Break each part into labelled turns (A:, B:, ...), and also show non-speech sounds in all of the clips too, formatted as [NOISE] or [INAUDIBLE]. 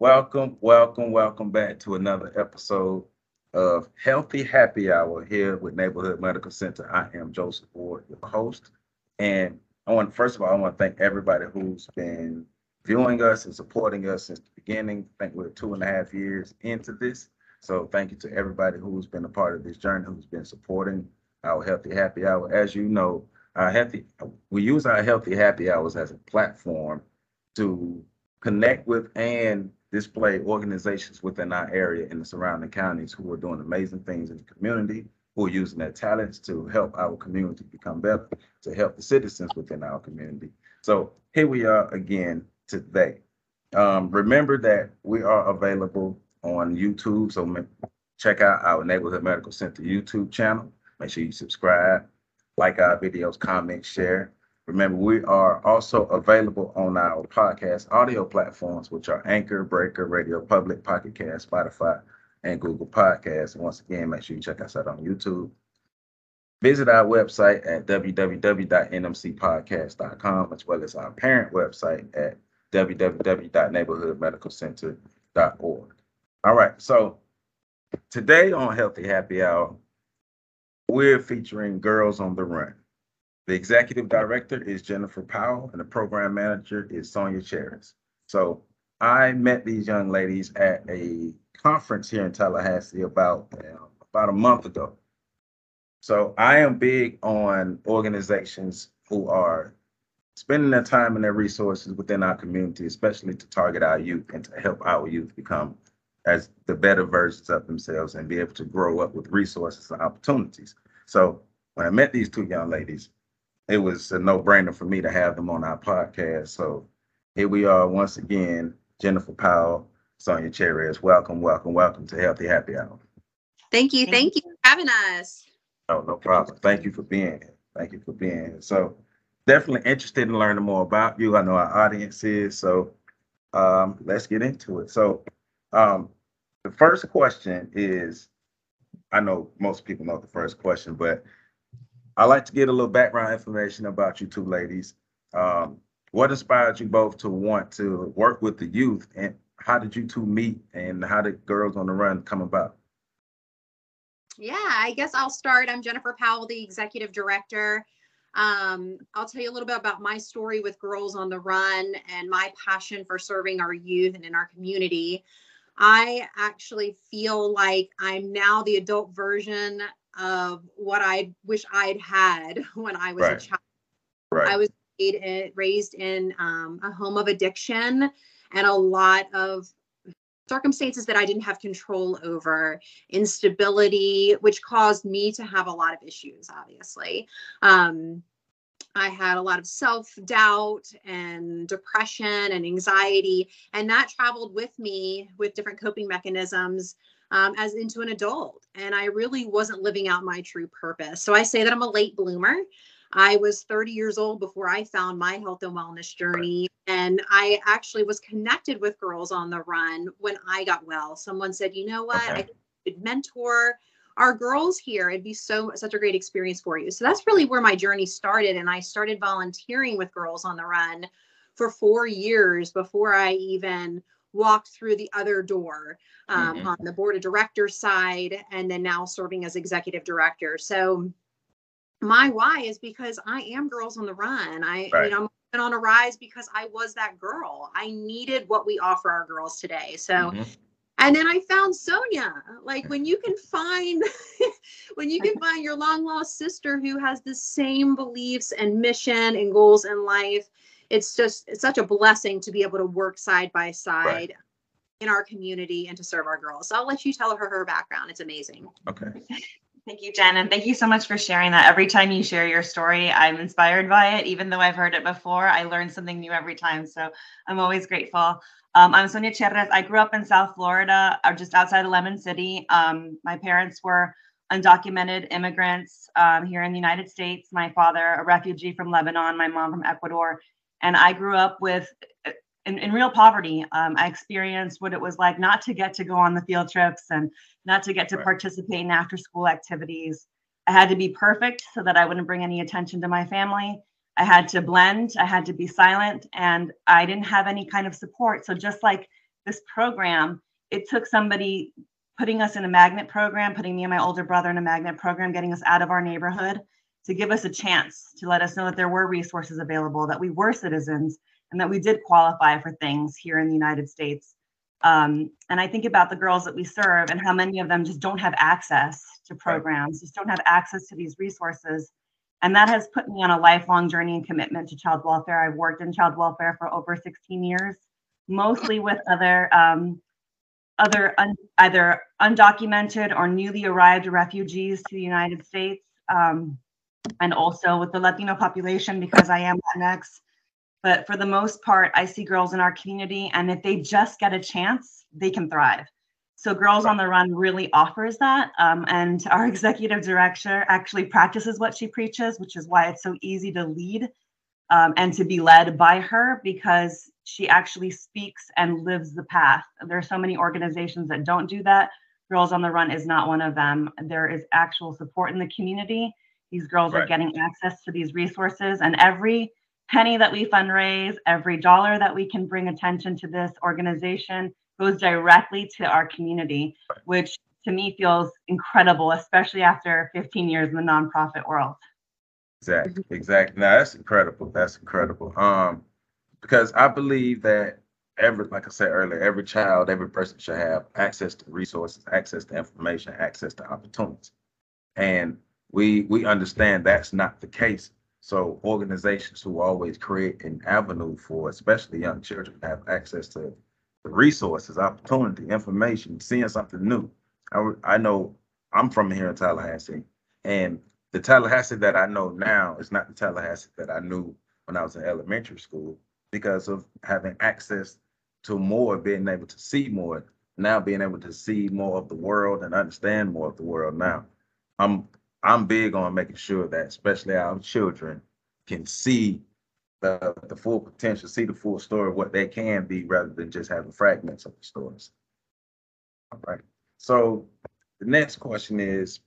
A: Welcome, welcome, welcome back to another episode of Healthy Happy Hour here with Neighborhood Medical Center. I am Joseph Ward, your host. And I want, first of all, I want to thank everybody who's been viewing us and supporting us since the beginning. I think we're two and a half years into this. So thank you to everybody who's been a part of this journey, who's been supporting our Healthy Happy Hour. As you know, our healthy, we use our Healthy Happy Hours as a platform to connect with and display organizations within our area and the surrounding counties who are doing amazing things in the community, who are using their talents to help our community become better, to help the citizens within our community. So here we are again today. Um, remember that we are available on YouTube, so check out our Neighborhood Medical Center YouTube channel. Make sure you subscribe, like our videos, comment, share. Remember, we are also available on our podcast audio platforms, which are Anchor, Breaker, Radio Public, Pocket Cast, Spotify, and Google Podcasts. Once again, make sure you check us out on YouTube. Visit our website at www.nmcpodcast.com, as well as our parent website at www.neighborhoodmedicalcenter.org. All right, so today on Healthy Happy Hour, we're featuring Girls on the Run. The executive director is Jennifer Powell, and the program manager is Sonia Cheris. So I met these young ladies at a conference here in Tallahassee about uh, about a month ago. So I am big on organizations who are spending their time and their resources within our community, especially to target our youth and to help our youth become as the better versions of themselves and be able to grow up with resources and opportunities. So when I met these two young ladies, it was a no-brainer for me to have them on our podcast. So here we are once again, Jennifer Powell, Sonia Cheris. Welcome, welcome, welcome to Healthy Happy Hour.
B: Thank you. Thank you for having us.
A: Oh, no problem. Thank you for being here. Thank you for being here. So definitely interested in learning more about you. I know our audience is. So um, let's get into it. So um, the first question is, I know most people know the first question, but I like to get a little background information about you two ladies. Um, what inspired you both to want to work with the youth, and how did you two meet, and how did Girls on the Run come about?
B: Yeah, I guess I'll start. I'm Jennifer Powell, the executive director. Um, I'll tell you a little bit about my story with Girls on the Run and my passion for serving our youth and in our community. I actually feel like I'm now the adult version of what I wish I'd had [LAUGHS] when I was right. a child. Right. I was raised in um, a home of addiction and a lot of circumstances that I didn't have control over, instability, which caused me to have a lot of issues, obviously. Um, I had a lot of self doubt and depression and anxiety, and that traveled with me with different coping mechanisms um, as into an adult. And I really wasn't living out my true purpose. So I say that I'm a late bloomer. I was 30 years old before I found my health and wellness journey. And I actually was connected with Girls on the Run when I got well. Someone said, you know what? Okay. I could mentor our girls here. It'd be so such a great experience for you. So that's really where my journey started. And I started volunteering with Girls on the Run for four years before I even walked through the other door um, mm-hmm. on the board of directors side and then now serving as executive director so my why is because i am girls on the run i right. you know i'm on a rise because i was that girl i needed what we offer our girls today so mm-hmm. and then i found sonia like when you can find [LAUGHS] when you can [LAUGHS] find your long lost sister who has the same beliefs and mission and goals in life it's just it's such a blessing to be able to work side by side right. in our community and to serve our girls. So I'll let you tell her her background. It's amazing.
A: Okay. [LAUGHS]
C: Thank you, Jen. And thank you so much for sharing that. Every time you share your story, I'm inspired by it. Even though I've heard it before, I learn something new every time. So I'm always grateful. Um, I'm Sonia Cheris. I grew up in South Florida, or uh, just outside of Lemon City. Um, my parents were undocumented immigrants um, here in the United States. My father, a refugee from Lebanon, my mom from Ecuador and I grew up with in, in real poverty. Um, I experienced what it was like not to get to go on the field trips and not to get to right. participate in after school activities. I had to be perfect so that I wouldn't bring any attention to my family. I had to blend, I had to be silent, and I didn't have any kind of support. So, just like this program, it took somebody putting us in a magnet program, putting me and my older brother in a magnet program, getting us out of our neighborhood to give us a chance to let us know that there were resources available, that we were citizens, and that we did qualify for things here in the United States. Um, and I think about the girls that we serve and how many of them just don't have access to programs, just don't have access to these resources. And that has put me on a lifelong journey and commitment to child welfare. I've worked in child welfare for over 16 years, mostly with other um, other un, either undocumented or newly arrived refugees to the United States, um, and also with the Latino population because I am Latinx. But for the most part, I see girls in our community, and if they just get a chance, they can thrive. So Girls on the Run really offers that. Um, and our [LAUGHS] executive director actually practices what she preaches, which is why it's so easy to lead um, and to be led by her because she actually speaks and lives the path. There are so many organizations that don't do that. Girls on the Run is not one of them. There is actual support in the community. These girls right. are getting access to these resources, and every penny that we fundraise, every dollar that we can bring attention to this organization goes directly to our community, which to me feels incredible, especially after 15 years in the nonprofit world.
A: Exactly, exactly. Now that's incredible. That's incredible. Um, because I believe that every, like I said earlier, every child, every person should have access to resources, access to information, access to opportunities, and we we understand that's not the case. So organizations who always create an avenue for, especially young children, to have access to the resources, opportunity, information, seeing something new. I, I know I'm from here in Tallahassee, and the Tallahassee that I know now is not the Tallahassee that I knew when I was in elementary school because of having access to more, being able to see more, now being able to see more of the world and understand more of the world now. I'm I'm big on making sure that especially our children can see the, the full potential, see the full story of what they can be rather than just having fragments of the stories. All right. So the next question is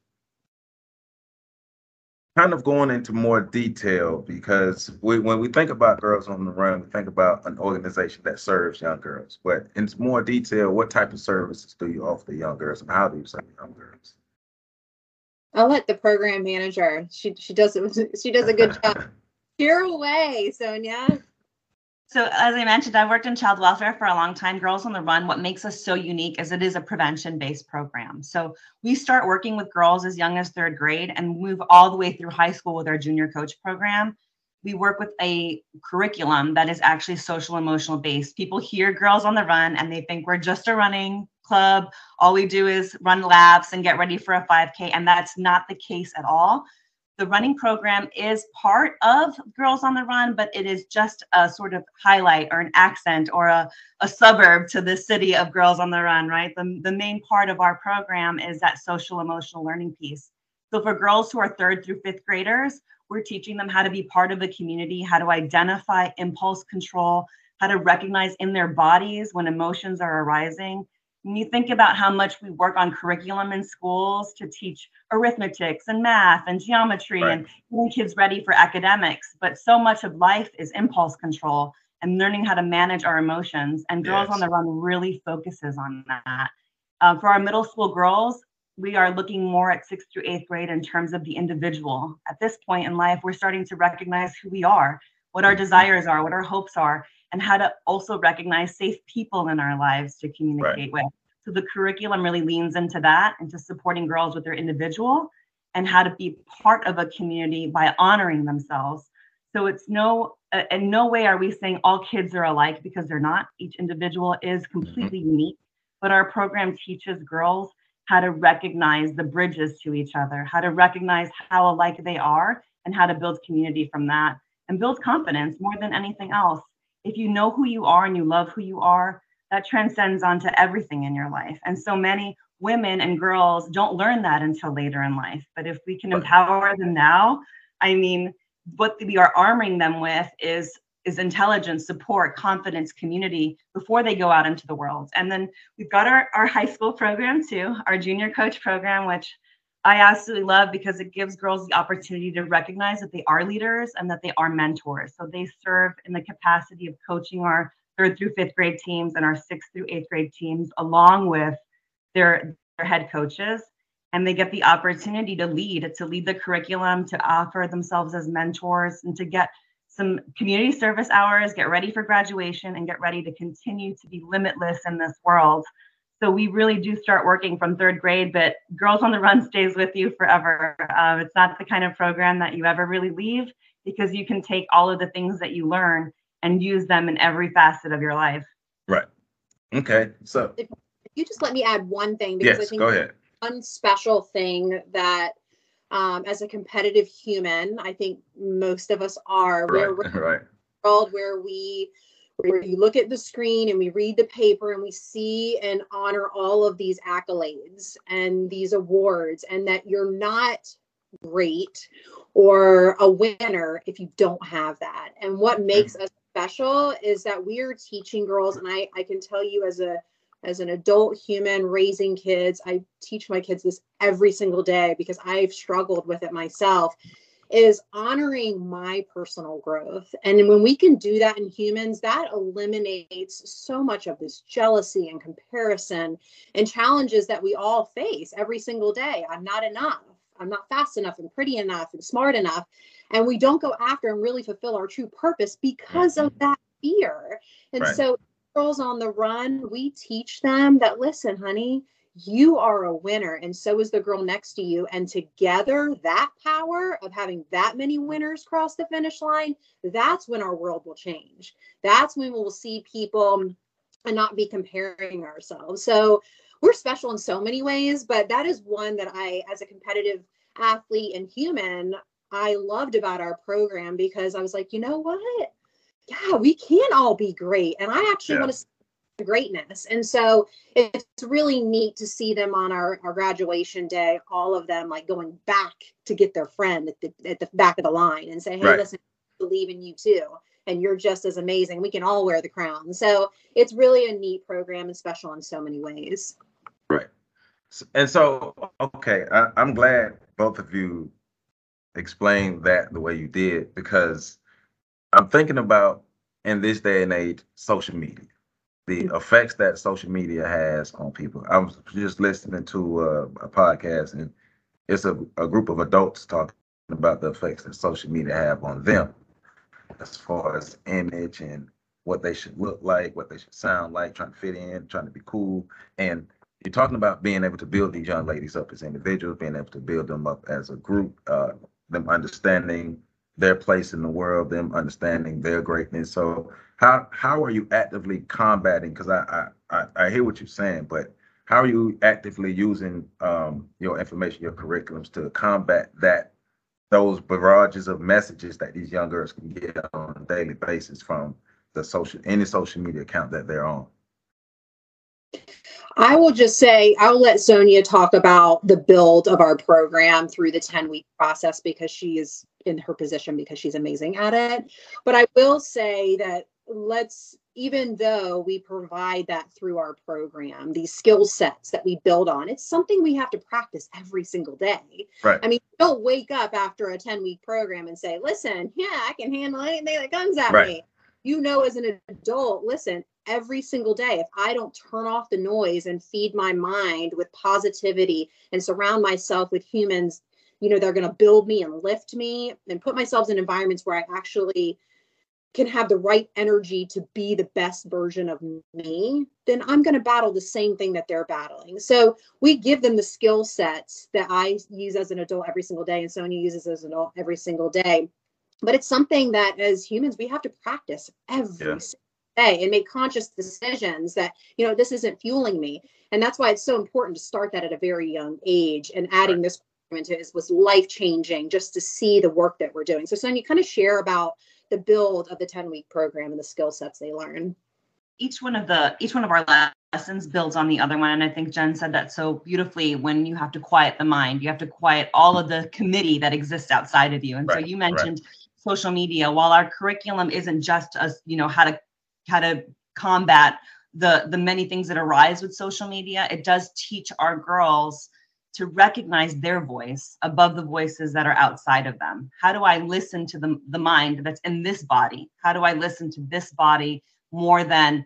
A: kind of going into more detail because we, when we think about Girls on the Run, we think about an organization that serves young girls. But in more detail, what type of services do you offer young girls and how do you serve young girls?
B: I'll let the program manager. She she does it. [LAUGHS] She does a good job. [LAUGHS] You're away, Sonia.
C: So, as I mentioned, I've worked in child welfare for a long time. Girls on the Run, what makes us so unique is it is a prevention based program. So, we start working with girls as young as third grade and move all the way through high school with our junior coach program. We work with a curriculum that is actually social emotional based. People hear Girls on the Run and they think we're just a running club. All we do is run laps and get ready for a 5K. And that's not the case at all the running program is part of Girls on the Run, but it is just a sort of highlight or an accent or a, a suburb to the city of Girls on the Run, right? The, the main part of our program is that social emotional learning piece. So for girls who are third through fifth graders, we're teaching them how to be part of a community, how to identify impulse control, how to recognize in their bodies when emotions are arising, when you think about how much we work on curriculum in schools to teach arithmetics and math and geometry right. and getting kids ready for academics, but so much of life is impulse control and learning how to manage our emotions. And Girls yes. on the Run really focuses on that. Uh, for our middle school girls, we are looking more at sixth through eighth grade in terms of the individual. At this point in life, we're starting to recognize who we are, what our desires are, what our hopes are, and how to also recognize safe people in our lives to communicate right. with. So the curriculum really leans into that, into supporting girls with their individual and how to be part of a community by honoring themselves. So it's no, uh, in no way are we saying all kids are alike because they're not. Each individual is mm-hmm. completely mm-hmm. unique, but our program teaches girls how to recognize the bridges to each other, how to recognize how alike they are, and how to build community from that and build confidence more than anything else if you know who you are and you love who you are, that transcends onto everything in your life. And so many women and girls don't learn that until later in life. But if we can empower them now, I mean, what we are arming them with is is intelligence, support, confidence, community before they go out into the world. And then we've got our, our high school program too, our junior coach program, which I absolutely love because it gives girls the opportunity to recognize that they are leaders and that they are mentors. So they serve in the capacity of coaching our third through fifth grade teams and our sixth through eighth grade teams, along with their, their head coaches. And they get the opportunity to lead, to lead the curriculum, to offer themselves as mentors, and to get some community service hours, get ready for graduation, and get ready to continue to be limitless in this world. So we really do start working from third grade, but Girls on the Run stays with you forever. Um, it's not the kind of program that you ever really leave because you can take all of the things that you learn and use them in every facet of your life.
A: Right. Okay. So
B: If you just let me add one thing because I think
A: go ahead.
B: one special thing that um, as a competitive human, I think most of us are. We're
A: Right. [LAUGHS] Right.
B: world where we where you look at the screen and we read the paper and we see and honor all of these accolades and these awards and that you're not great or a winner if you don't have that. And what mm-hmm. makes us special is that we are teaching girls and i i can tell you as a as an adult human raising kids i teach my kids this every single day because i've struggled with it myself is honoring my personal growth. And when we can do that in humans, that eliminates so much of this jealousy and comparison and challenges that we all face every single day. I'm not enough. I'm not fast enough and pretty enough and smart enough. And we don't go after and really fulfill our true purpose because of mm-hmm. that fear. And
A: Right.
B: so, girls on the run, we teach them that listen, honey, you are a winner and so is the girl next to you. And together that power of having that many winners cross the finish line that's when our world will change. That's when we'll see people and not be comparing ourselves. So we're special in so many ways but that is one that i as a competitive athlete and human i loved about our program because i was like you know what? Yeah we can all be great. And i actually
A: Yeah.
B: want to greatness and so it's really neat to see them on our, our graduation day, all of them like going back to get their friend at the, at the back of the line and say, hey,
A: Right.
B: listen, I believe in you too. And you're just as amazing. We can all wear the crown. So it's really a neat program and special in so many ways.
A: Right. And so, okay, I, I'm glad both of you explained that the way you did because I'm thinking about in this day and age, social media, the effects that social media has on people. I was just listening to uh, a podcast and it's a, a group of adults talking about the effects that social media have on them as far as image and what they should look like, what they should sound like, trying to fit in, trying to be cool. And you're talking about being able to build these young ladies up as individuals, being able to build them up as a group, uh, them understanding their place in the world, them understanding their greatness. So how how are you actively combating? Because I, I I hear what you're saying, but how are you actively using um, your information, your curriculums to combat that those barrages of messages that these young girls can get on a daily basis from the social any social media account that they're on?
B: I will just say, I'll let Sonia talk about the build of our program through the 10 week process because she is in her position because she's amazing at it. But I will say that let's, even though we provide that through our program, these skill sets that we build on, it's something we have to practice every single day.
A: Right.
B: I mean, you don't wake up after a 10 week program and say, listen, yeah, I can handle anything that comes at
A: Right.
B: me. You know, as an adult, listen, every single day if i don't turn off the noise and feed my mind with positivity and surround myself with humans you know they're going to build me and lift me and put myself in environments where i actually can have the right energy to be the best version of me then i'm going to battle the same thing that they're battling. So we give them the skill sets that i use as an adult every single day and sonia uses as an adult every single day. But it's something that as humans we have to practice every
A: Yeah.
B: single day and make conscious decisions that you know this isn't fueling me. And that's why it's so important to start that at a very young age and adding this into it was life changing just to see the work that we're doing. So sonia kind of share about the build of the 10 week program and the skill sets they learn.
C: Each one of the each one of our lessons builds on the other one and i think jen said that so beautifully when you have to quiet the mind you have to quiet all of the committee that exists outside of you. And so
A: Right,
C: you
A: right.
C: mentioned social media. While our curriculum isn't just us you know how to how to combat the the many things that arise with social media it does teach our girls to recognize their voice above the voices that are outside of them. How do i listen to the, the mind that's in this body? How do i listen to this body more than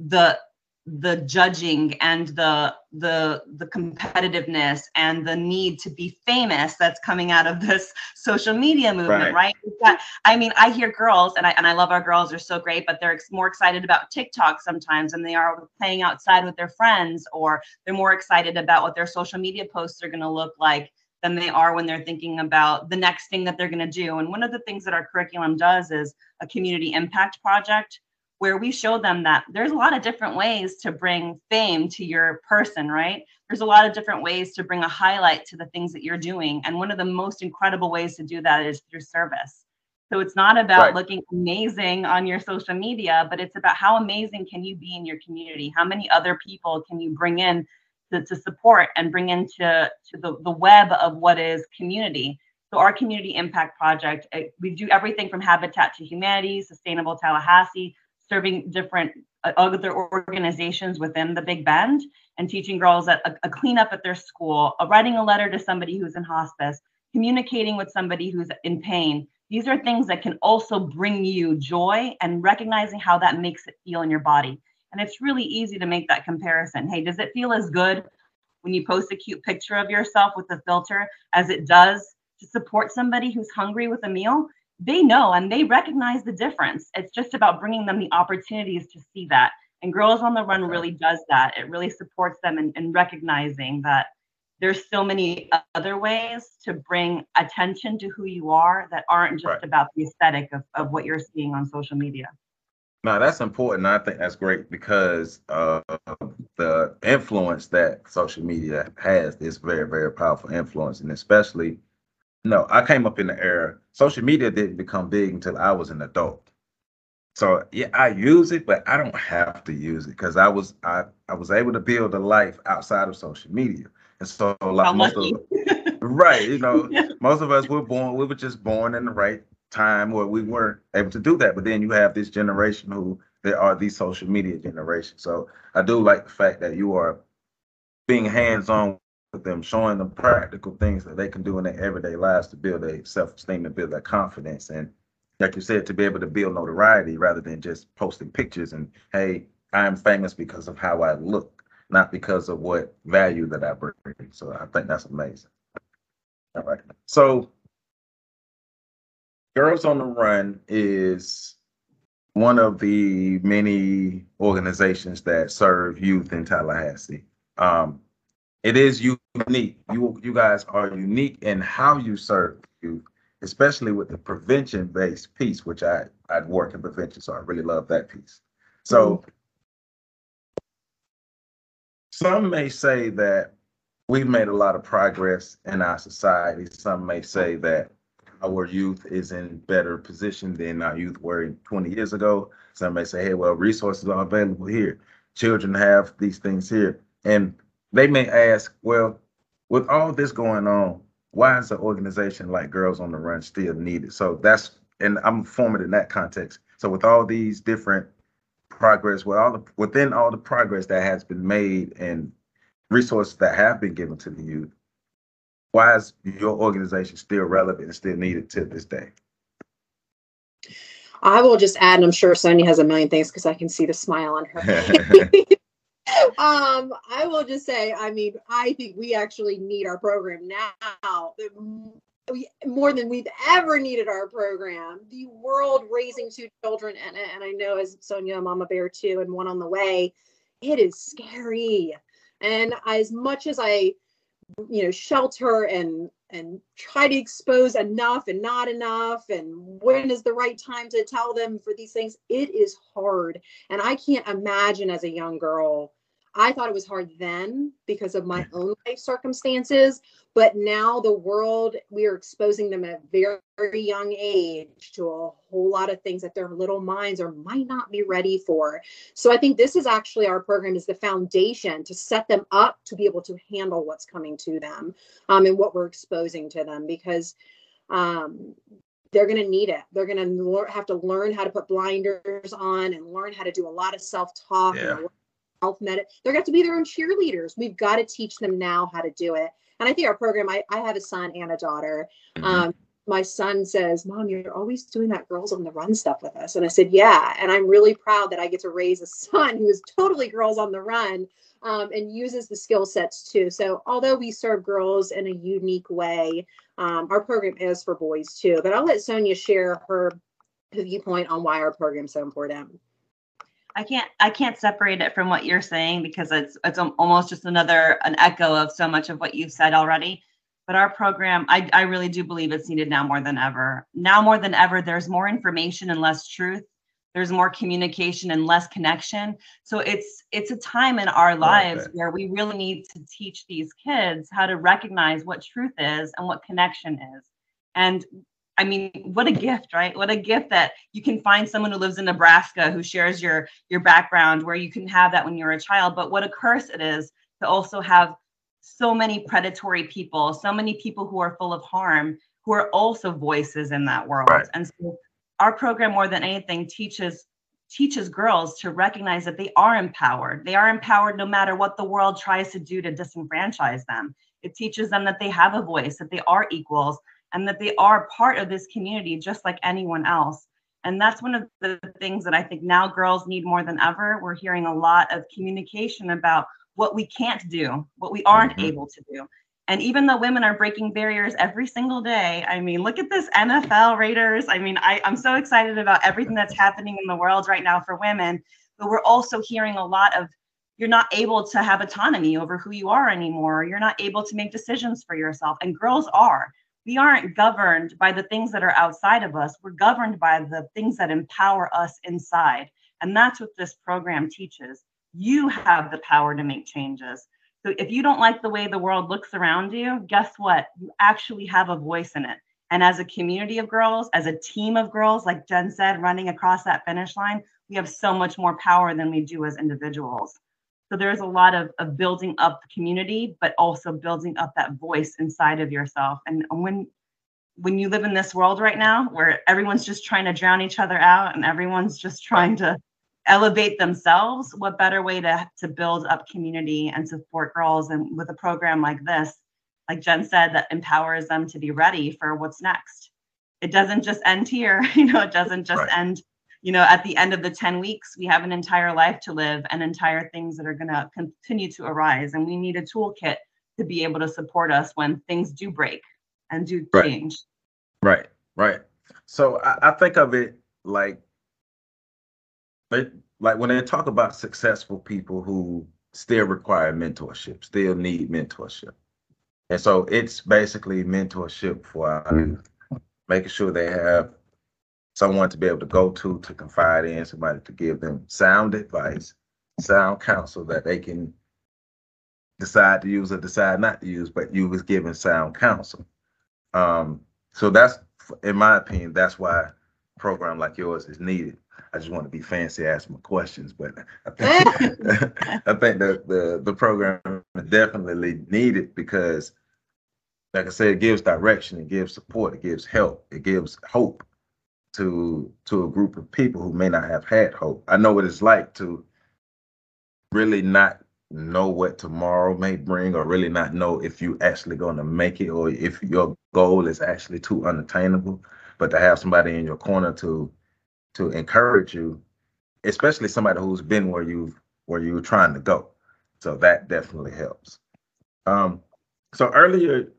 C: the the judging and the the the competitiveness and the need to be famous that's coming out of [LAUGHS] this social media movement right, right? Got, i mean i hear girls and i and i love our girls they're so great but they're more excited about tiktok sometimes than they are playing outside with their friends or they're more excited about what their social media posts are going to look like than they are when they're thinking about the next thing that they're going to do and one of the things that our curriculum does is a community impact project where we show them that there's a lot of different ways to bring fame to your person, right? There's a lot of different ways to bring a highlight to the things that you're doing. And one of the most incredible ways to do that is through service. So it's not about right. looking amazing on your social media, but it's about how amazing can you be in your community? How many other people can you bring in to, to support and bring into to the, the web of what is community? So our community impact project, eh, we do everything from Habitat to Humanity, Sustainable Tallahassee, serving different uh, other organizations within the Big Bend and teaching girls that a, a cleanup at their school, a writing a letter to somebody who's in hospice, communicating with somebody who's in pain. These are things that can also bring you joy and recognizing how that makes it feel in your body. And it's really easy to make that comparison. Hey, does it feel as good when you post a cute picture of yourself with a filter as it does to support somebody who's hungry with a meal? They know and they recognize the difference. It's just about bringing them the opportunities to see that. And Girls on the Run really does that. It really supports them in, in recognizing that there's so many other ways to bring attention to who you are that aren't just right. about the aesthetic of, of what you're seeing on social media.
A: No, that's important. I think that's great because uh, the influence that social media has is very, very powerful influence, and especially no, I came up in the era. Social media didn't become big until I was an adult. So yeah, I use it, but I don't have to use it because I was I I was able to build a life outside of social media. And so like most of [LAUGHS] right, you know, [LAUGHS] yeah. most of us were born, we were just born in the right time where we weren't able to do that. But then you have this generation who there are these social media generation. So I do like the fact that you are being hands-on with them, showing them practical things that they can do in their everyday lives to build their self-esteem and build their confidence. And like you said, to be able to build notoriety rather than just posting pictures and hey, I'm famous because of how I look, not because of what value that I bring. So I think that's amazing. All right. So Girls on the Run is one of the many organizations that serve youth in Tallahassee. Um, it is unique. You you guys are unique in how you serve youth, especially with the prevention based piece, which I I work in prevention, so I really love that piece. So mm-hmm. some may say that we've made a lot of progress in our society. Some may say that our youth is in better position than our youth were 20 years ago. Some may say, hey, well, resources are available here. Children have these things here. And they may ask, well, with all this going on, why is an organization like Girls on the Run still needed? So that's, and I'm forming in that context. So with all these different progress, with all the within all the progress that has been made and resources that have been given to the youth, why is your organization still relevant and still needed to this day?
B: I will just add, and I'm sure Sonia has a million things because I can see the smile on her [LAUGHS] [LAUGHS] um, I will just say, I mean, I think we actually need our program now. We, more than we've ever needed our program. The world raising two children, and, and I know as Sonia, Mama Bear too, and one on the way, it is scary. And as much as I, you know, shelter and and try to expose enough and not enough and when is the right time to tell them for these things it is hard and i can't imagine as a young girl I thought it was hard then because of my own life circumstances. But now the world, we are exposing them at very, very young age to a whole lot of things that their little minds or might not be ready for. So I think this is actually our program is the foundation to set them up to be able to handle what's coming to them um, and what we're exposing to them because um, they're going to need it. They're going to have to learn how to put blinders on and learn how to do a lot of self talk yeah health med. They're going to have to be their own cheerleaders. We've got to teach them now how to do it. And I think our program, I, I have a son and a daughter. Mm-hmm. Um, my son says, Mom, you're always doing that girls on the run stuff with us. And I said, Yeah. And I'm really proud that I get to raise a son who is totally girls on the run um, and uses the skill sets too. So, although we serve girls in a unique way, um, our program is for boys too. But I'll let Sonia share her viewpoint on why our program is so important.
C: I can't I can't separate it from what you're saying because it's it's almost just another an echo of so much of what you've said already. But our program, I, I really do believe it's needed now more than ever. Now more than ever, there's more information and less truth. There's more communication and less connection. So it's it's a time in our lives where we really need to teach these kids how to recognize what truth is and what connection is. And I mean, what a gift, right? What a gift that you can find someone who lives in Nebraska who shares your your background where you can have that when you're a child, but what a curse it is to also have so many predatory people, so many people who are full of harm who are also voices in that world. Right. And so our program more than anything teaches teaches girls to recognize that they are empowered. They are empowered no matter what the world tries to do to disenfranchise them. It teaches them that they have a voice, that they are equals, and that they are part of this community just like anyone else. And that's one of the things that I think now girls need more than ever. We're hearing a lot of communication about what we can't do, what we aren't mm-hmm. able to do. And even though women are breaking barriers every single day, I mean, look at this NFL Raiders. I mean, I, I'm so excited about everything that's happening in the world right now for women. But we're also hearing a lot of you're not able to have autonomy over who you are anymore. You're not able to make decisions for yourself. And girls are we aren't governed by the things that are outside of us. We're governed by the things that empower us inside. And that's what this program teaches. You have the power to make changes. So if you don't like the way the world looks around you, guess what? You actually have a voice in it. And as a community of girls, as a team of girls, like Jen said, running across that finish line, we have so much more power than we do as individuals. So there's a lot of, of building up the community, but also building up that voice inside of yourself. And when when you live in this world right now where everyone's just trying to drown each other out and everyone's just trying to elevate themselves, what better way to, to build up community and support girls and with a program like this, like Jen said, that empowers them to be ready for what's next. It doesn't just end here, [LAUGHS] you know, it doesn't just right. end you know, at the end of the 10 weeks, we have an entire life to live and entire things that are going to continue to arise. And we need a toolkit to be able to support us when things do break and do
A: right.
C: change.
A: Right, right. So I, I think of it like, they, like when they talk about successful people who still require mentorship, still need mentorship. And so it's basically mentorship for uh, making sure they have someone to be able to go to to confide in, somebody to give them sound advice, sound counsel that they can decide to use or decide not to use, but you was given sound counsel. Um, so that's, in my opinion, that's why a program like yours is needed. I just want to be fancy, ask my questions, but I think [LAUGHS] [LAUGHS] I think the, the the program is definitely needed because, like I said, it gives direction, it gives support, it gives help, it gives hope to to a group of people who may not have had hope. I know what it's like to really not know what tomorrow may bring or really not know if you actually going to make it or if your goal is actually too unattainable. But to have somebody in your corner to to encourage you especially somebody who's been where you where you were trying to go. So that definitely helps. Um so earlier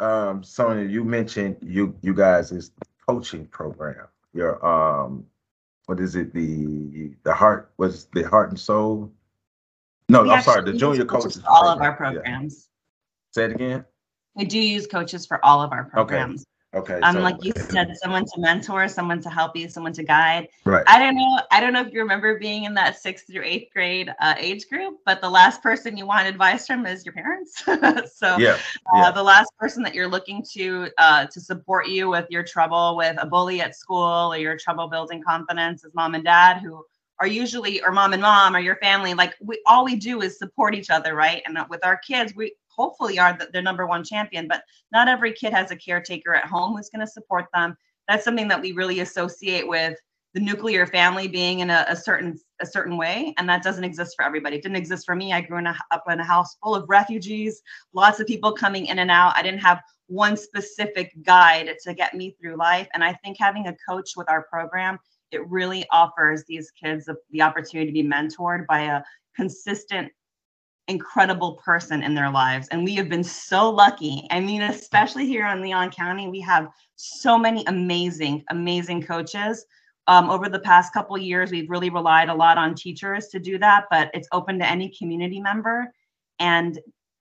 A: um sonia you mentioned you you guys' is coaching program your um what is it the the heart was the heart and soul no
C: We
A: i'm sorry the junior
C: coaches all of our
A: program. Yeah.
C: programs.
A: say it again
C: We do use coaches for all of our programs.
A: okay
C: Um,
A: so
C: like you said, someone to mentor, someone to help you, someone to guide.
A: right
C: I don't know. I don't know if you remember being in that sixth through eighth grade uh, age group, but the last person you want advice from is your parents. [LAUGHS] so
A: yeah
C: uh,
A: yeah.
C: the last person that you're looking to uh, to support you with your trouble with a bully at school or your trouble building confidence is mom and dad who are usually or mom and mom or your family like we all we do is support each other right and with our kids we hopefully are the, the number one champion but not every kid has a caretaker at home who's going to support them. That's something that we really associate with the nuclear family being in a, a, certain a certain way and that doesn't exist for everybody. It didn't exist for me. I grew in a, up in a house full of refugees lots of people coming in and out. I didn't have one specific guide to get me through life and i think having a coach with our program it really offers these kids the opportunity to be mentored by a consistent incredible person in their lives. And we have been so lucky. I mean, especially here in Leon County, we have so many amazing, amazing coaches. Um, over the past couple years, we've really relied a lot on teachers to do that, but it's open to any community member. And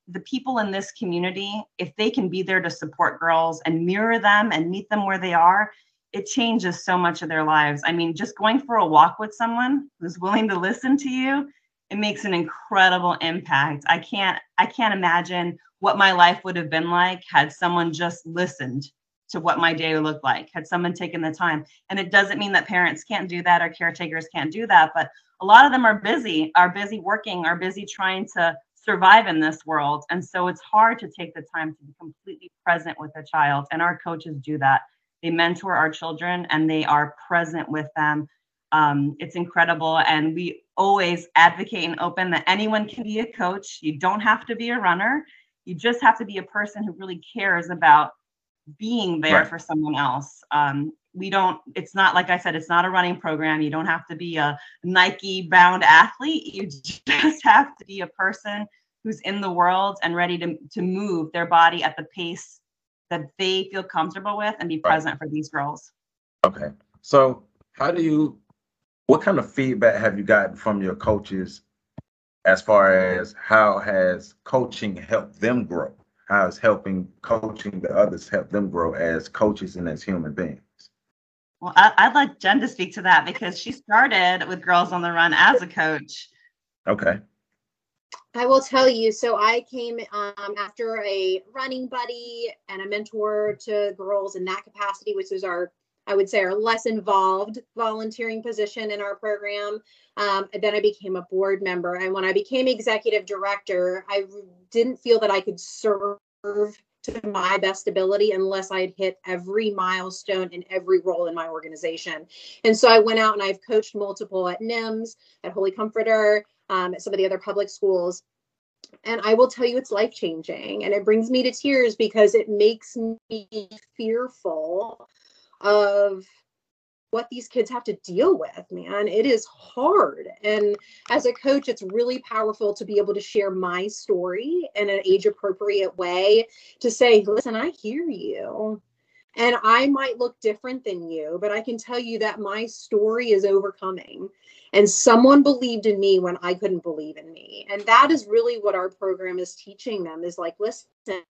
C: the people in this community, if they can be there to support girls and mirror them and meet them where they are, it changes so much of their lives. I mean, just going for a walk with someone who's willing to listen to you it makes an incredible impact. I can't I can't imagine what my life would have been like had someone just listened to what my day would look like, had someone taken the time. And it doesn't mean that parents can't do that or caretakers can't do that, but a lot of them are busy, are busy working, are busy trying to survive in this world. And so it's hard to take the time to be completely present with a child. And our coaches do that. They mentor our children and they are present with them um, it's incredible. And we always advocate and open that anyone can be a coach. You don't have to be a runner. You just have to be a person who really cares about being there right. for someone else. Um, we don't, it's not like I said, it's not a running program. You don't have to be a Nike bound athlete. You [LAUGHS] just have to be a person who's in the world and ready to, to move their body at the pace that they feel comfortable with and be right. present for these girls.
A: Okay. So, how do you what kind of feedback have you gotten from your coaches as far as how has coaching helped them grow? How is helping coaching the others help them grow as coaches and as human beings?
C: Well, I, would like Jen to speak to that because she started with Girls on the Run as a coach.
A: Okay.
B: I will tell you. So I came um, after a running buddy and a mentor to girls in that capacity, which is our I would say, our less involved volunteering position in our program. Um, then I became a board member. And when I became executive director, I didn't feel that I could serve to my best ability unless I had hit every milestone in every role in my organization. And so I went out and I've coached multiple at NIMS, at Holy Comforter, um, at some of the other public schools. And I will tell you, it's life changing. And it brings me to tears because it makes me fearful of what these kids have to deal with, man. It is hard. And as a coach, it's really powerful to be able to share my story in an age appropriate way to say, listen, I hear you. And I might look different than you, but I can tell you that my story is overcoming. And someone believed in me when I couldn't believe in me. And that is really what our program is teaching them is like, listen,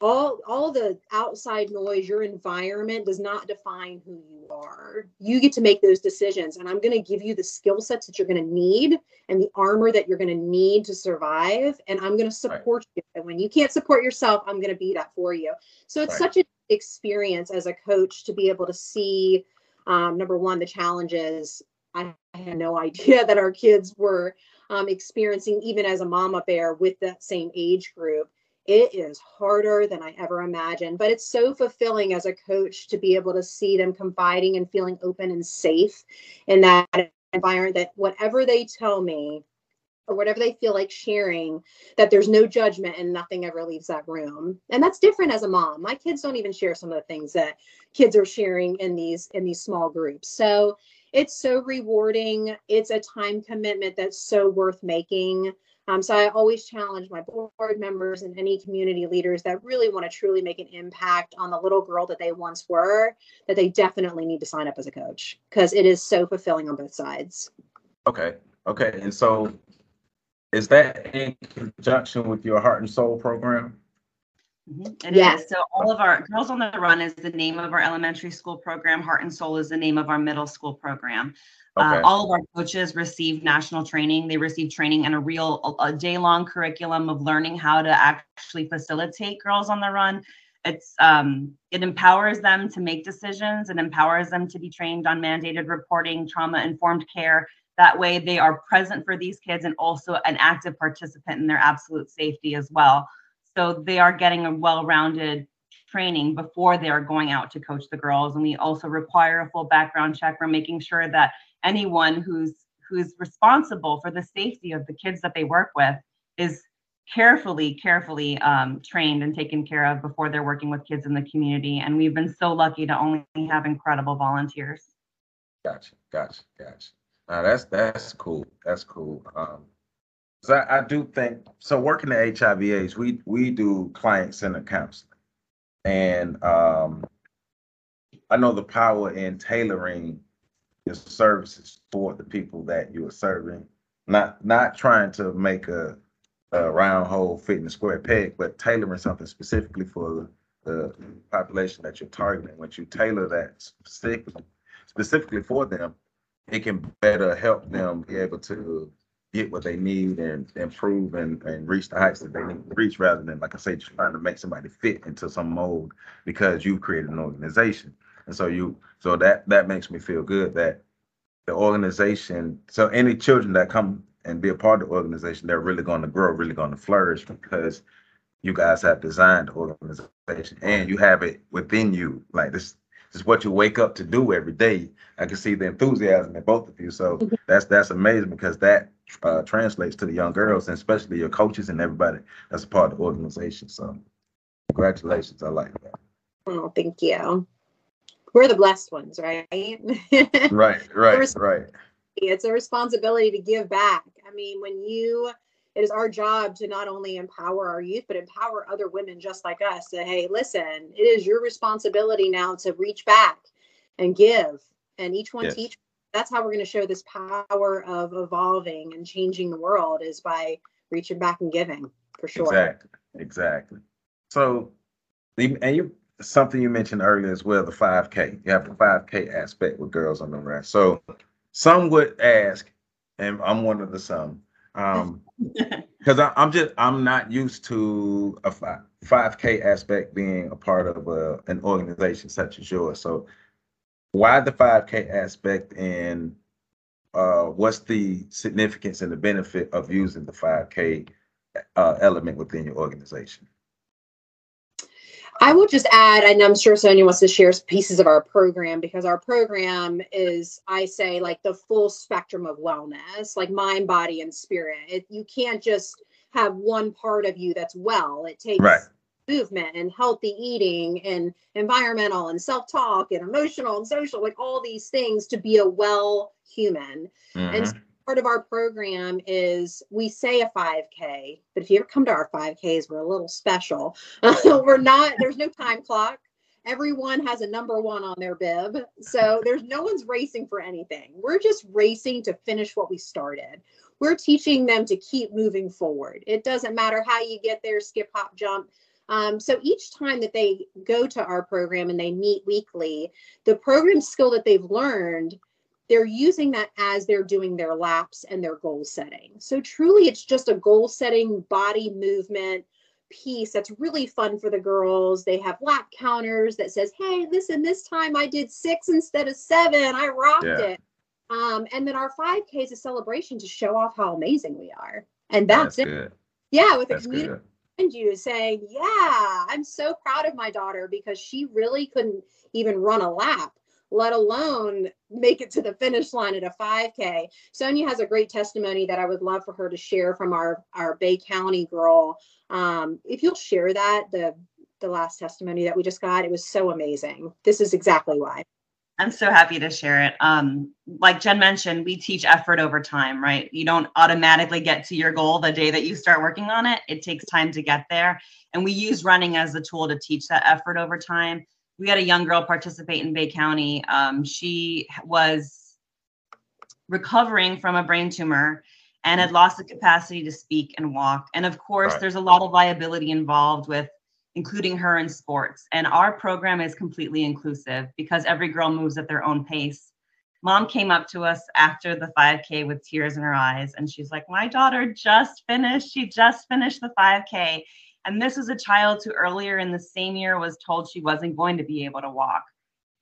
B: all all the outside noise your environment does not define who you are. You get to make those decisions and i'm going to give you the skill sets that you're going to need and the armor that you're going to need to survive and i'm going to support right. you. And when you can't support yourself i'm going to be that for you. So it's right. such an experience as a coach to be able to see um, number one the challenges. I had no [LAUGHS] idea that our kids were um, experiencing even as a mama bear with that same age group it is harder than I ever imagined, but it's so fulfilling as a coach to be able to see them confiding and feeling open and safe in that environment that whatever they tell me or whatever they feel like sharing that there's no judgment and nothing ever leaves that room. And that's different as a mom. My kids don't even share some of the things that kids are sharing in these in these small groups. So it's so rewarding. It's a time commitment that's so worth making um, so I always challenge my board members and any community leaders that really want to truly make an impact on the little girl that they once were, that they definitely need to sign up as a coach because it is so fulfilling on both sides.
A: Okay. Okay. And so is that in conjunction with your heart and soul program?
C: Mm-hmm. It yes. Is. So all of our Girls on the Run is the name of our elementary school program. Heart and Soul is the name of our middle school program. Uh, okay. Uh, all of our coaches receive national training. They receive training and a real a day long curriculum of learning how to actually facilitate girls on the run. It's um, it empowers them to make decisions. It empowers them to be trained on mandated reporting, trauma informed care. That way, they are present for these kids and also an active participant in their absolute safety as well. So they are getting a well rounded training before they're going out to coach the girls. And we also require a full background check. We're making sure that anyone who's who's responsible for the safety of the kids that they work with is carefully, carefully um, trained and taken care of before they're working with kids in the community. And we've been so lucky to only have incredible volunteers.
A: Gotcha, gotcha, gotcha. Uh, that's that's cool. That's cool. Um, so I, I do think so. Working at HIV/AIDS, we we do client centered counseling, and um, I know the power in tailoring your services for the people that you are serving. Not not trying to make a, a round hole fit in a square peg, but tailoring something specifically for the, population that you're targeting. Once you tailor that specifically specifically for them, it can better help them be able to get what they need and improve and, and reach the heights that they need to reach rather than, like I say, just trying to make somebody fit into some mold because you've created an organization. And so you, so that, that makes me feel good that the organization, so any children that come and be a part of the organization, they're really going to grow, really going to flourish because you guys have designed the organization and you have it within you. Like this, this is what you wake up to do every day. I can see the enthusiasm in both of you. So that's that's amazing because that uh, translates to the young girls and especially your coaches and everybody that's a part of the organization. So congratulations. I like that.
B: Oh, thank you. We're the blessed ones, right? [LAUGHS]
A: right, right, right.
B: It's a responsibility to give back. I mean, when you it is our job to not only empower our youth but empower other women just like us that hey listen it is your responsibility now to reach back and give and each one yes. teach that's how we're going to show this power of evolving and changing the world is by reaching back and giving for sure
A: exactly exactly so and you something you mentioned earlier as well the 5k you have the 5k aspect with girls on the rest so some would ask and i'm one of the some um [LAUGHS] because i'm just i'm not used to a 5k aspect being a part of a, an organization such as yours. So why the 5k aspect and uh what's the significance and the benefit of using the 5k uh, element within your organization
B: I will just add, and I'm sure Sonia wants to share pieces of our program because our program is, I say, like the full spectrum of wellness, like mind, body, and spirit. It, you can't just have one part of you that's well. It takes right. movement and healthy eating and environmental and self talk and emotional and social, like all these things to be a well human. Mm-hmm. And part of our program is we say a 5K, but if you ever come to our 5Ks, we're a little special. [LAUGHS] we're not, there's no time clock. Everyone has a number one on their bib. So there's no one's racing for anything. We're just racing to finish what we started. We're teaching them to keep moving forward. It doesn't matter how you get there, skip, hop, jump. Um, so each time that they go to our program and they meet weekly, the program skill that they've learned they're using that as they're doing their laps and their goal setting. So truly it's just a goal setting body movement piece that's really fun for the girls. They have lap counters that says, "Hey, listen, this time I did 6 instead of 7. I rocked yeah. it." Um, and then our 5K is a celebration to show off how amazing we are. And that's, that's it. Good. Yeah, with that's a community behind you saying, "Yeah, I'm so proud of my daughter because she really couldn't even run a lap." Let alone make it to the finish line at a 5K. Sonia has a great testimony that I would love for her to share from our, our Bay County girl. Um, if you'll share that, the the last testimony that we just got, it was so amazing. This is exactly why.
C: I'm so happy to share it. Um, like Jen mentioned, we teach effort over time, right? You don't automatically get to your goal the day that you start working on it. It takes time to get there. And we use running as a tool to teach that effort over time we had a young girl participate in Bay County. Um, she was recovering from a brain tumor and had lost the capacity to speak and walk. And of course, right. there's a lot of liability involved with including her in sports. And our program is completely inclusive because every girl moves at their own pace. Mom came up to us after the 5K with tears in her eyes, and she's like, My daughter just finished. She just finished the 5K. And this is a child who earlier in the same year was told she wasn't going to be able to walk.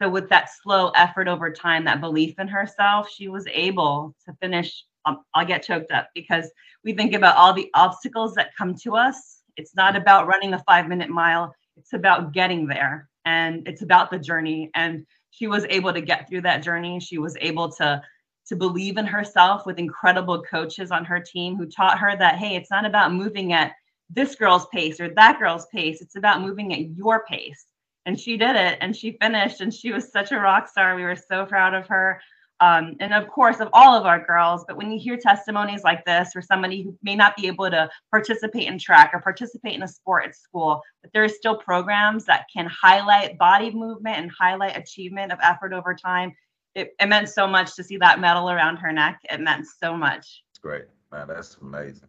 C: So, with that slow effort over time, that belief in herself, she was able to finish. Um, I'll get choked up because we think about all the obstacles that come to us. It's not about running a five minute mile, it's it's about getting there and it's about the journey. And she was able to get through that journey. She was able to to believe in herself with incredible coaches on her team who taught her that hey, it's not about moving at this girl's pace or that girl's pace. It's about moving at your pace. And she did it and she finished and she was such a rock star. We were so proud of her um, and of course of all of our girls but when you hear testimonies like this for somebody who may not be able to participate in track or participate in a sport at school but there are still programs that can highlight body movement and highlight achievement of effort over time it, it meant so much to see that medal around her neck it meant so much
A: It's great. Man, that's amazing.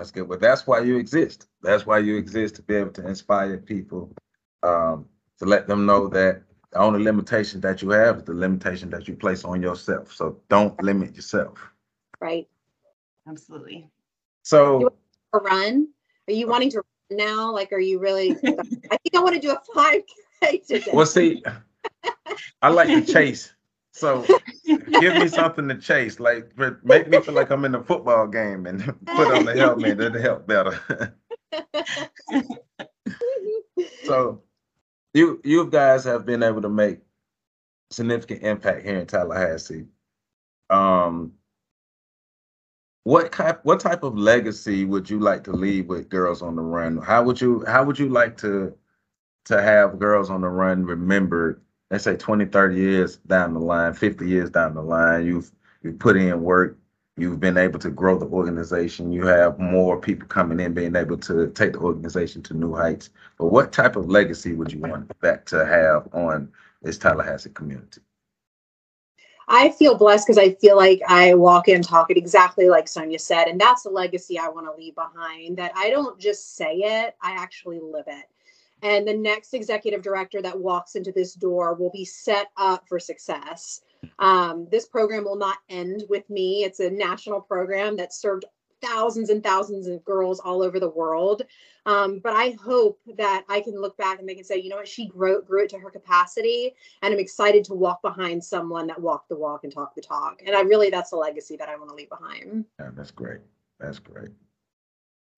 A: That's good. But that's why you exist. That's why you exist to be able to inspire people, um, to let them know that the only limitation that you have is the limitation that you place on yourself. So don't limit yourself.
B: Right.
C: absolutely
A: So
B: A run? Are you wanting to run now? Like, are you really? [LAUGHS] I think I want to do a [LAUGHS] 5K today.
A: well see, I like to chase. So give me something to chase. Like make me feel like I'm in a football game and [LAUGHS] put on the helmet. It'll help better. [LAUGHS] So you you guys have been able to make significant impact here in Tallahassee. Um what type what type of legacy would you like to leave with Girls on the Run? How would you how would you like to to have Girls on the Run remembered, let's say 20, 30 years down the line, 50 years down the line, you've you've put in work, you've been able to grow the organization, you have more people coming in, being able to take the organization to new heights. But what type of legacy would you want that to have on this Tallahassee community?
B: I feel blessed because I feel like I walk in talking exactly like Sonia said. And that's the legacy I want to leave behind that I don't just say it, I actually live it. And the next executive director that walks into this door will be set up for success. Um, this program will not end with me. It's a national program that served thousands and thousands of girls all over the world. Um, but I hope that I can look back and they can say, you know what, she grew, grew it to her capacity. And I'm excited to walk behind someone that walked the walk and talked the talk. And I really, that's the legacy that I want to leave behind.
A: Yeah, that's great. That's great.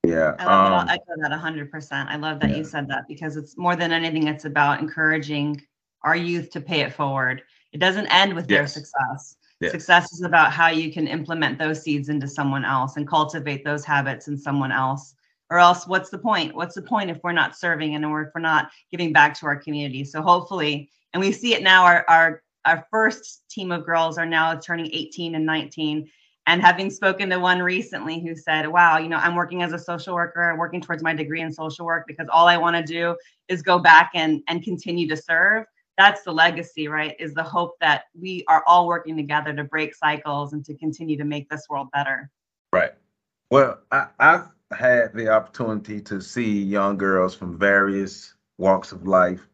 A: Yeah.
C: I love
A: um,
C: that. I echo that hundred percent. I love that
A: Yeah.
C: you said that because it's more than anything, it's about encouraging our youth to pay it forward. It doesn't end with their success.
A: Yes.
C: Success is about how you can implement those seeds into someone else and cultivate those habits in someone else. Or else, what's the point? What's the point if we're not serving and if we're not giving back to our community? So hopefully, and we see it now. Our our our first team of girls are now turning 18 and 19 and having spoken to one recently who said, Wow, you know, I'm working as a social worker, working towards my degree in social work because all I want to do is go back and, and continue to serve. That's the legacy, right? Is the hope that we are all working together to break cycles and to continue to make this world better.
A: Right. Well, I, I've had the opportunity to see young girls from various walks of life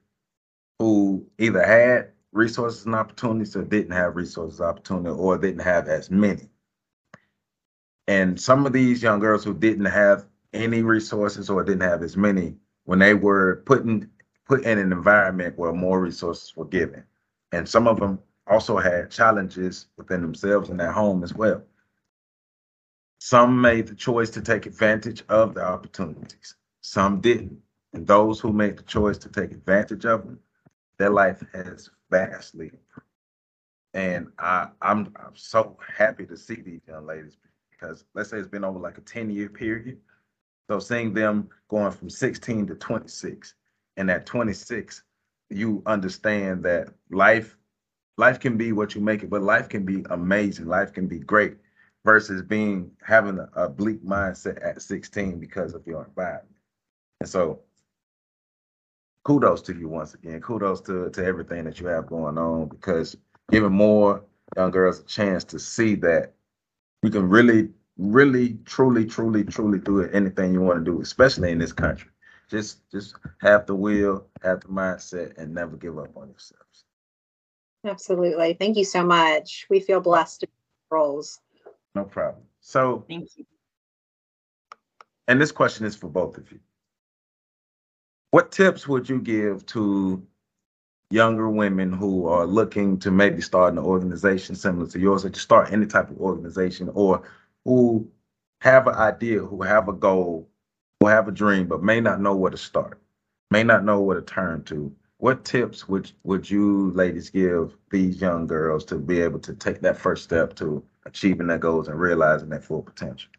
A: who either had resources and opportunities or didn't have resources, opportunity, or didn't have as many. And some of these young girls who didn't have any resources or didn't have as many, when they were put in, put in an environment where more resources were given. And some of them also had challenges within themselves and their home as well. Some made the choice to take advantage of the opportunities. Some didn't. And those who made the choice to take advantage of them, their life has vastly improved. And I, I'm, I'm so happy to see these young ladies because let's say it's been over like a 10 year period. So seeing them going from 16 to 26, and at 26, you understand that life, life can be what you make it, but life can be amazing. Life can be great versus being having a, a bleak mindset at 16 because of your environment. And so kudos to you once again. Kudos to, to everything that you have going on because giving more young girls a chance to see that you can really, really, truly, truly, truly do it, anything you want to do, especially in this country. Just just have the will, have the mindset, and never give up on yourselves.
B: Absolutely. Thank you so much. We feel blessed to be roles.
A: No problem. So
C: Thank you.
A: and this question is for both of you. What tips would you give to younger women who are looking to maybe start an organization similar to yours or to start any type of organization or who have an idea, who have a goal, who have a dream, but may not know where to start? may not know where to turn to, what tips would would you ladies give these young girls to be able to take that first step to achieving their goals and realizing their full potential?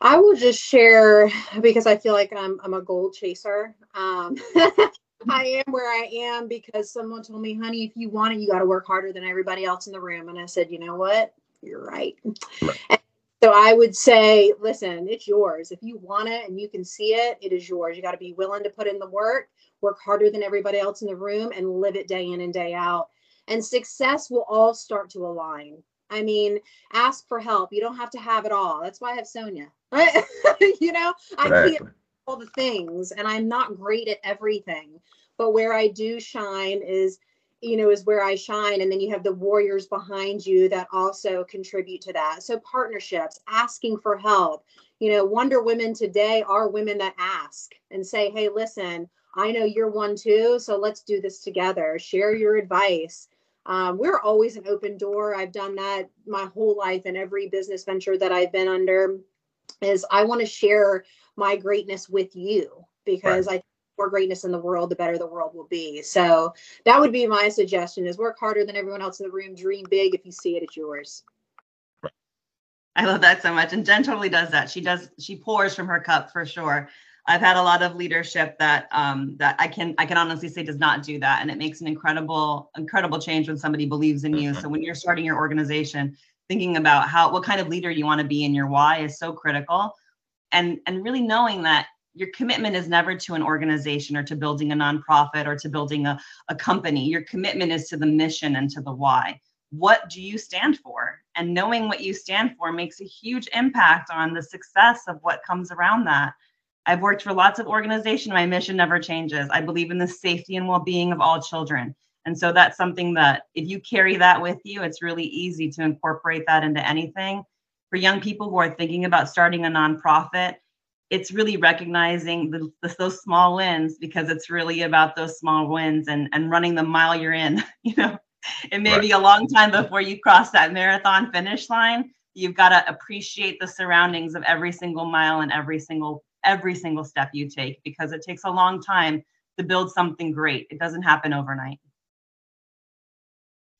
B: I will just share because I feel like I'm I'm a goal chaser. Um, [LAUGHS] I am where I am because someone told me, honey, if you want it, you got to work harder than everybody else in the room. And I said, you know what? You're right. right. So I would say, listen, it's yours. If you want it and you can see it, it is yours. You got to be willing to put in the work, work harder than everybody else in the room, and live it day in and day out. And success will all start to align. I mean, ask for help. You don't have to have it all. That's why I have Sonia. [LAUGHS] you know, I can't all the things and I'm not great at everything. But where I do shine is, you know, is where I shine. And then you have the warriors behind you that also contribute to that. So partnerships, asking for help. You know, Wonder Women today are women that ask and say, hey, listen, I know you're one too. So let's do this together. Share your advice. Um, we're always an open door. I've done that my whole life in every business venture that I've been under. Is I want to share my greatness with you because right. I more greatness in the world, the better the world will be. So that would be my suggestion: is work harder than everyone else in the room. Dream big. If you see it, it's yours.
C: I love that so much, and Jen totally does that. She does. She pours from her cup for sure. I've had a lot of leadership that um, that I can I can honestly say does not do that, and it makes an incredible incredible change when somebody believes in you. Mm-hmm. So when you're starting your organization, thinking about how what kind of leader you want to be and your why is so critical and and really knowing that your commitment is never to an organization or to building a nonprofit or to building a, a company. Your commitment is to the mission and to the why. What do you stand for? And knowing what you stand for makes a huge impact on the success of what comes around that. I've worked for lots of organizations my mission never changes. I believe in the safety and well-being of all children. And so that's something that if you carry that with you, it's really easy to incorporate that into anything. For young people who are thinking about starting a nonprofit, it's really recognizing the, the, those small wins because it's really about those small wins and, and running the mile you're in. [LAUGHS] You know, it may right. be a long time before you cross that marathon finish line. You've got to appreciate the surroundings of every single mile and every single every single step you take because it takes a long time to build something great. It doesn't happen overnight.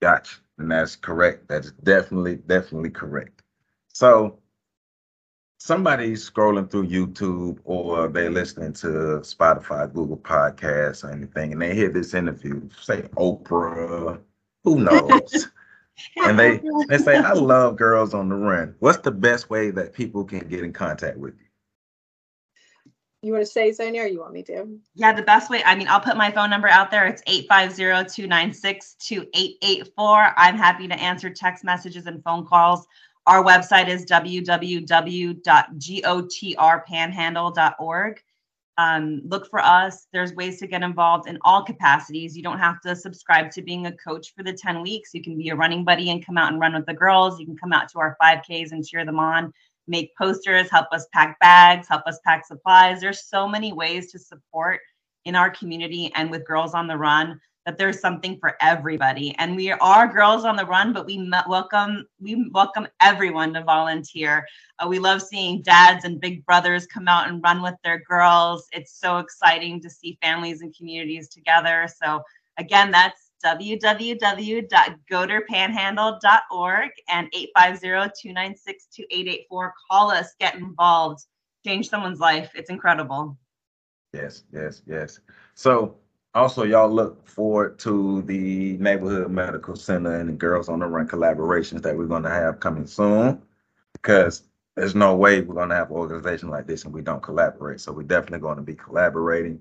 A: Gotcha. And that's correct. That's definitely, definitely correct. So somebody's scrolling through YouTube or they're listening to Spotify, Google Podcasts, or anything, and they hear this interview, say Oprah, who knows? [LAUGHS] and they they say, I love girls on the run. What's the best way that people can get in contact with you?
B: You want to say, Sonia, or you want me to?
C: Yeah, the best way, I mean, I'll put my phone number out there. It's 850-296-2884. I'm happy to answer text messages and phone calls. Our website is www.gotrpanhandle.org. Um, look for us. There's ways to get involved in all capacities. You don't have to subscribe to being a coach for the 10 weeks. You can be a running buddy and come out and run with the girls. You can come out to our 5Ks and cheer them on make posters, help us pack bags, help us pack supplies. There's so many ways to support in our community and with Girls on the Run that there's something for everybody. And we are Girls on the Run, but we welcome we welcome everyone to volunteer. Uh, we love seeing dads and big brothers come out and run with their girls. It's so exciting to see families and communities together. So again, that's www.gotrpanhandle.org and 850-296-2884. Call us, get involved, change someone's life. It's incredible.
A: Yes, yes, yes. So also y'all look forward to the neighborhood medical center and the girls on the run collaborations that we're going to have coming soon because there's no way we're going to have an organization like this and we don't collaborate so we're definitely going to be collaborating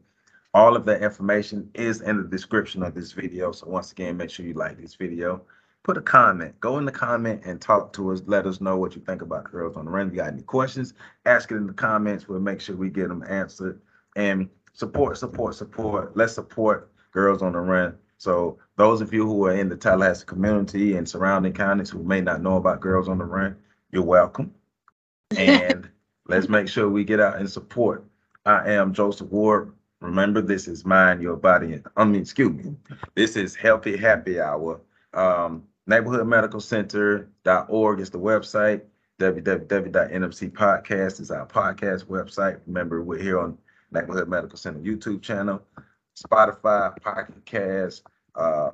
A: all of that information is in the description of this video. So once again, make sure you like this video. Put a comment. Go in the comment and talk to us. Let us know what you think about Girls on the Run. If you got any questions, ask it in the comments. We'll make sure we get them answered. And support, support, support. Let's support Girls on the Run. So those of you who are in the Tallahassee community and surrounding counties who may not know about Girls on the Run, you're welcome. [LAUGHS] And let's make sure we get out and support. I am Joseph Ward, Remember, this is mind, your body. I mean, excuse me. This is Healthy Happy Hour. Um, neighborhoodmedicalcenter.org is the website. www.nmcpodcast is our podcast website. Remember, we're here on Neighborhood Medical Center YouTube channel, Spotify, Pocket Cast, uh,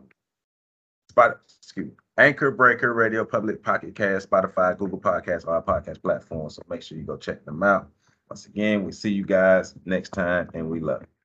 A: Spot, excuse me, Anchor Breaker Radio Public Pocket Cast, Spotify, Google Podcasts, all podcast platforms. So make sure you go check them out. Once again, we see you guys next time and we love you.